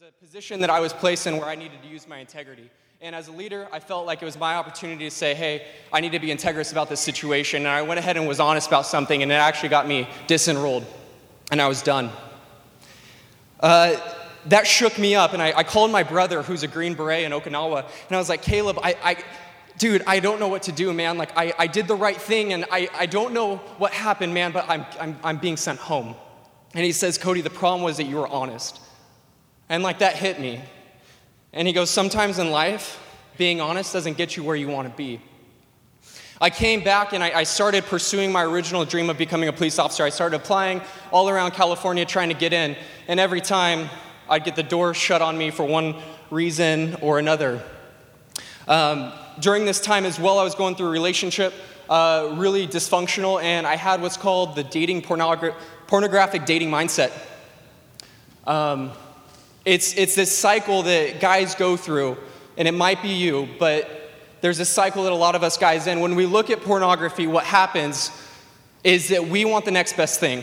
was a position that I was placed in where I needed to use my integrity. And as a leader, I felt like it was my opportunity to say, hey, I need to be integrous about this situation. And I went ahead and was honest about something, and it actually got me disenrolled. And I was done. Uh, that shook me up, and I, I, called my brother, who's a Green Beret in Okinawa, and I was like, Caleb, I, I dude, I don't know what to do, man. Like, I, I did the right thing, and I, I don't know what happened, man, but I'm, I'm, I'm being sent home. And he says, Cody, the problem was that you were honest. And like that hit me. And he goes, Sometimes in life, being honest doesn't get you where you want to be. I came back and I, I, started pursuing my original dream of becoming a police officer. I started applying all around California trying to get in. And every time I'd get the door shut on me for one reason or another. Um, during this time as well, I was going through a relationship, uh, really dysfunctional, and I had what's called the dating pornogra- pornographic dating mindset. Um, it's, it's this cycle that guys go through, and it might be you, but there's a cycle that a lot of us guys in. When we look at pornography, what happens is that we want the next best thing.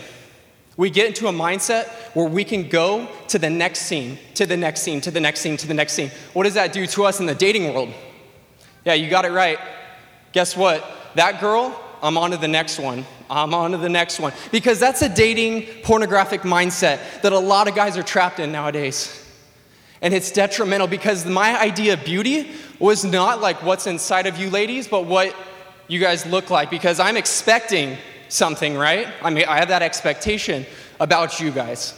We get into a mindset where we can go to the next scene, to the next scene, to the next scene, to the next scene. What does that do to us in the dating world? Yeah, you got it right. Guess what? That girl, I'm on to the next one. I'm on to the next one. Because that's a dating pornographic mindset that a lot of guys are trapped in nowadays. And it's detrimental because my idea of beauty was not like what's inside of you ladies, but what you guys look like. Because I'm expecting something, right? I mean, I have that expectation about you guys.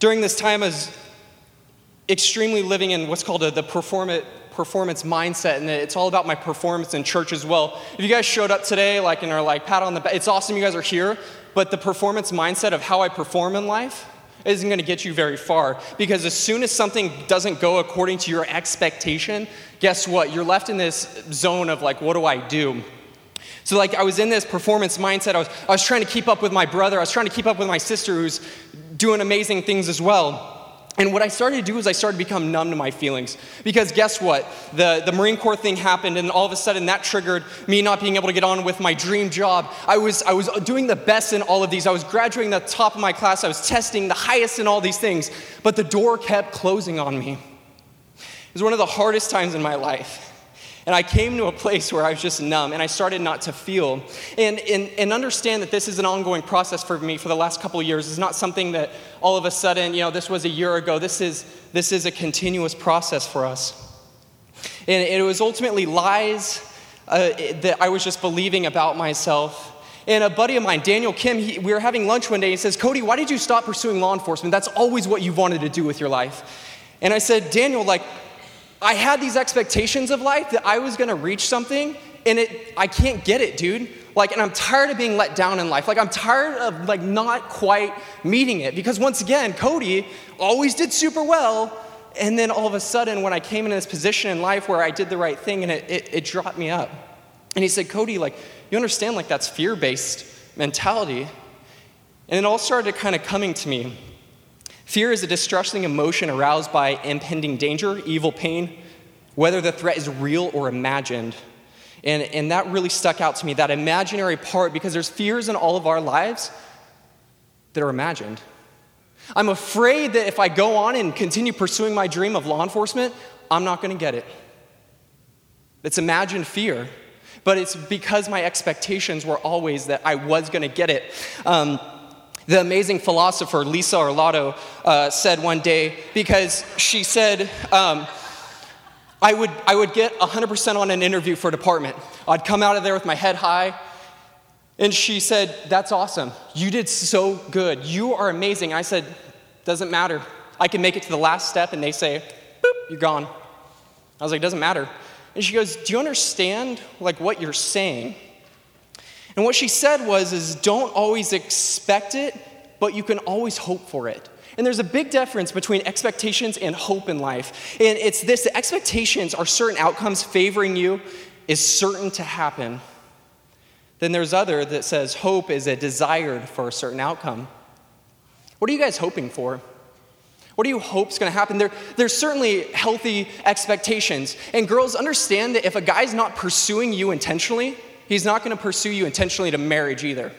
During this time as extremely living in what's called a, the performance performance mindset and it's all about my performance in church as well. If you guys showed up today like and are like pat on the back it's awesome you guys are here but the performance mindset of how i perform in life isn't going to get you very far because as soon as something doesn't go according to your expectation guess what? You're left in this zone of like what do i do? So like i was in this performance mindset. I was, I was trying to keep up with my brother. I was trying to keep up with my sister who's doing amazing things as well and what I started to do is I started to become numb to my feelings. Because guess what? The, the Marine Corps thing happened, and all of a sudden that triggered me not being able to get on with my dream job. I was, I was doing the best in all of these. I was graduating the top of my class. I was testing the highest in all these things. But the door kept closing on me. It was one of the hardest times in my life. And I came to a place where I was just numb and I started not to feel. And, and, and understand that this is an ongoing process for me for the last couple of years. It's not something that all of a sudden, you know, this was a year ago. This is, this is a continuous process for us. And it was ultimately lies uh, that I was just believing about myself. And a buddy of mine, Daniel Kim, he, we were having lunch one day. He says, Cody, why did you stop pursuing law enforcement? That's always what you've wanted to do with your life. And I said, Daniel, like, I had these expectations of life that I was gonna reach something, and it, I can't get it, dude. Like, and I'm tired of being let down in life. Like, I'm tired of like not quite meeting it because once again, Cody always did super well, and then all of a sudden, when I came into this position in life where I did the right thing, and it, it, it dropped me up. And he said, Cody, like, you understand, like, that's fear-based mentality. And it all started kind of coming to me. Fear is a distressing emotion aroused by impending danger, evil, pain, whether the threat is real or imagined. And, and that really stuck out to me, that imaginary part, because there's fears in all of our lives that are imagined. I'm afraid that if I go on and continue pursuing my dream of law enforcement, I'm not going to get it. It's imagined fear, but it's because my expectations were always that I was going to get it. Um, the amazing philosopher Lisa Arlotto uh, said one day, because she said, um, I, would, I would get 100% on an interview for a department. I'd come out of there with my head high. And she said, That's awesome. You did so good. You are amazing. I said, Doesn't matter. I can make it to the last step, and they say, Boop, you're gone. I was like, Doesn't matter. And she goes, Do you understand like what you're saying? And what she said was is don't always expect it, but you can always hope for it. And there's a big difference between expectations and hope in life. And it's this the expectations are certain outcomes favoring you is certain to happen. Then there's other that says hope is a desired for a certain outcome. What are you guys hoping for? What do you hope is going to happen? There, there's certainly healthy expectations. And girls, understand that if a guy's not pursuing you intentionally, He's not going to pursue you intentionally to marriage either.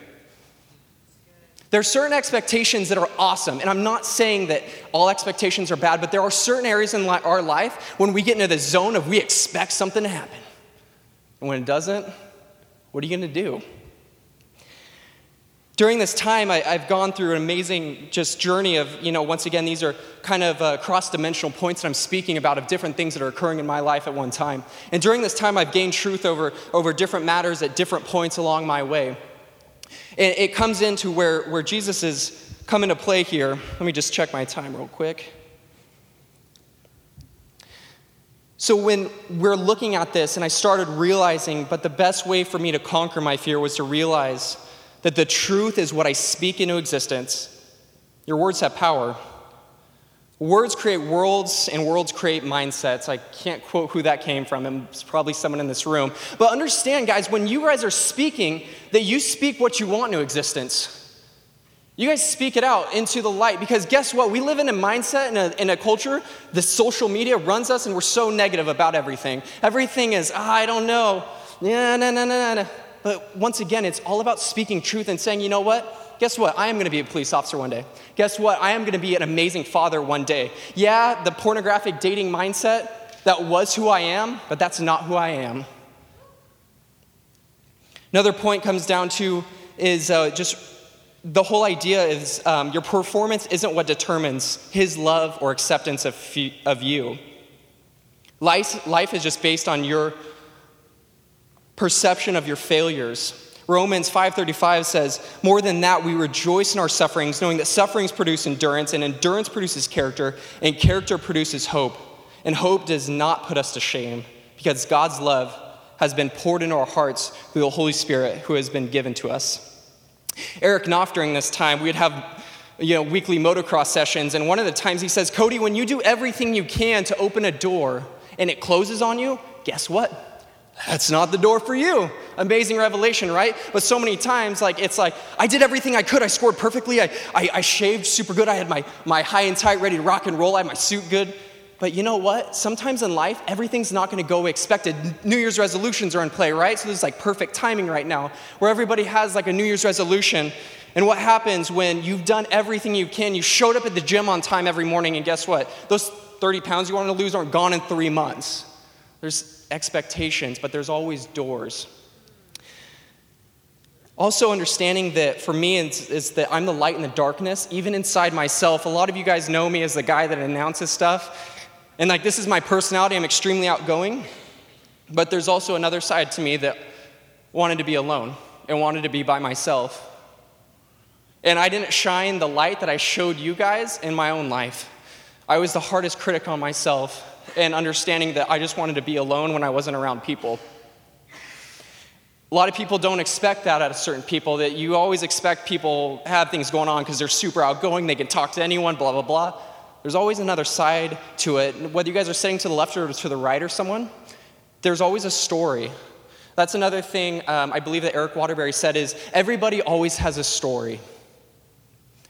There are certain expectations that are awesome, and I'm not saying that all expectations are bad, but there are certain areas in our life when we get into the zone of we expect something to happen. And when it doesn't, what are you going to do? During this time, I, have gone through an amazing just journey of, you know, once again, these are kind of uh, cross dimensional points that I'm speaking about of different things that are occurring in my life at one time. And during this time, I've gained truth over, over different matters at different points along my way. And it comes into where, where Jesus is come into play here. Let me just check my time real quick. So, when we're looking at this, and I started realizing, but the best way for me to conquer my fear was to realize that the truth is what I speak into existence. Your words have power. Words create worlds, and worlds create mindsets. I can't quote who that came from, it's probably someone in this room. But understand, guys, when you guys are speaking, that you speak what you want into existence. You guys speak it out into the light because guess what? We live in a mindset, and a, in a culture, the social media runs us, and we're so negative about everything. Everything is, oh, I don't know. Yeah, no, no, no, no. But once again, it's all about speaking truth and saying, you know what? Guess what? I am going to be a police officer one day. Guess what? I am going to be an amazing father one day. Yeah, the pornographic dating mindset, that was who I am, but that's not who I am. Another point comes down to is uh, just the whole idea is um, your performance isn't what determines his love or acceptance of, of you. Life, life is just based on your perception of your failures. Romans 5:35 says, "More than that, we rejoice in our sufferings, knowing that sufferings produce endurance, and endurance produces character, and character produces hope. And hope does not put us to shame, because God's love has been poured into our hearts through the Holy Spirit who has been given to us." Eric Knopf during this time, we'd have you know, weekly motocross sessions, and one of the times he says, Cody, when you do everything you can to open a door and it closes on you, guess what? That's not the door for you. Amazing revelation, right? But so many times, like, it's like, I did everything I could. I scored perfectly. I, I, I shaved super good. I had my, my high and tight ready to rock and roll. I had my suit good. But you know what? Sometimes in life, everything's not going to go expected. New Year's resolutions are in play, right? So there's like perfect timing right now where everybody has like a New Year's resolution. And what happens when you've done everything you can? You showed up at the gym on time every morning, and guess what? Those 30 pounds you wanted to lose aren't gone in three months. There's expectations, but there's always doors. Also, understanding that for me is, is, that I'm the light in the darkness, even inside myself. A lot of you guys know me as the guy that announces stuff. And like, this is my personality. I'm extremely outgoing. But there's also another side to me that wanted to be alone and wanted to be by myself. And I didn't shine the light that I showed you guys in my own life. I was the hardest critic on myself and understanding that I just wanted to be alone when I wasn't around people. A lot of people don't expect that out of certain people, that you always expect people have things going on because they're super outgoing, they can talk to anyone, blah, blah, blah. There's always another side to it. Whether you guys are sitting to the left or to the right or someone, there's always a story. That's another thing um, I believe that Eric Waterbury said is everybody always has a story.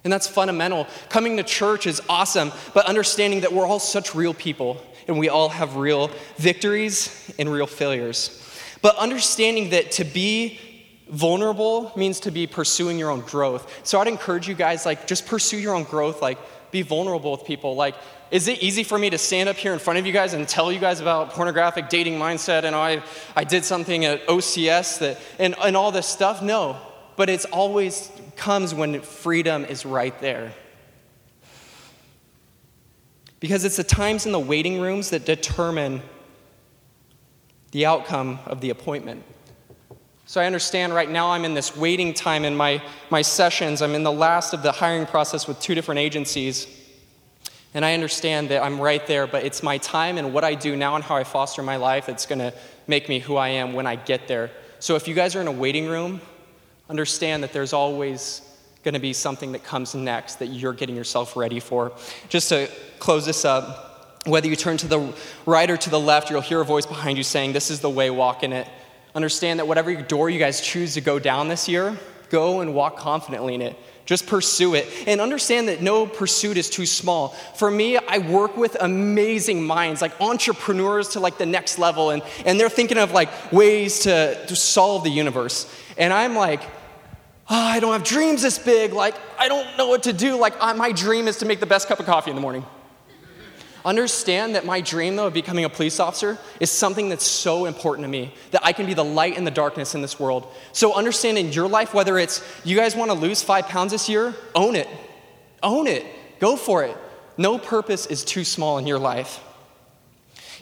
And that's fundamental. Coming to church is awesome, but understanding that we're all such real people and we all have real victories and real failures. But understanding that to be vulnerable means to be pursuing your own growth. So I'd encourage you guys, like, just pursue your own growth, like, be vulnerable with people. Like, is it easy for me to stand up here in front of you guys and tell you guys about pornographic dating mindset and I, I did something at OCS that, and, and all this stuff? No. But it's always comes when freedom is right there. Because it's the times in the waiting rooms that determine the outcome of the appointment. So I understand right now I'm in this waiting time in my, my sessions. I'm in the last of the hiring process with two different agencies. And I understand that I'm right there, but it's my time and what I do now and how I foster my life that's going to make me who I am when I get there. So if you guys are in a waiting room, understand that there's always going to be something that comes next that you're getting yourself ready for. Just to close this up, whether you turn to the right or to the left, you'll hear a voice behind you saying, This is the way, walk in it. Understand that whatever door you guys choose to go down this year, go and walk confidently in it. Just pursue it. And understand that no pursuit is too small. For me, I work with amazing minds, like entrepreneurs to like the next level, and, and they're thinking of like ways to, to solve the universe. And I'm like, oh, I don't have dreams this big. Like, I don't know what to do. Like, I, my dream is to make the best cup of coffee in the morning. Understand that my dream, though, of becoming a police officer is something that's so important to me that I can be the light in the darkness in this world. So, understand in your life, whether it's you guys want to lose five pounds this year, own it. Own it. Go for it. No purpose is too small in your life.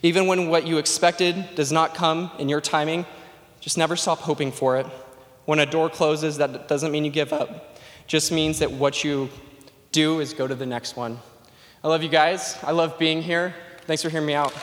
Even when what you expected does not come in your timing, just never stop hoping for it. When a door closes, that doesn't mean you give up. Just means that what you do is go to the next one. I love you guys. I love being here. Thanks for hearing me out.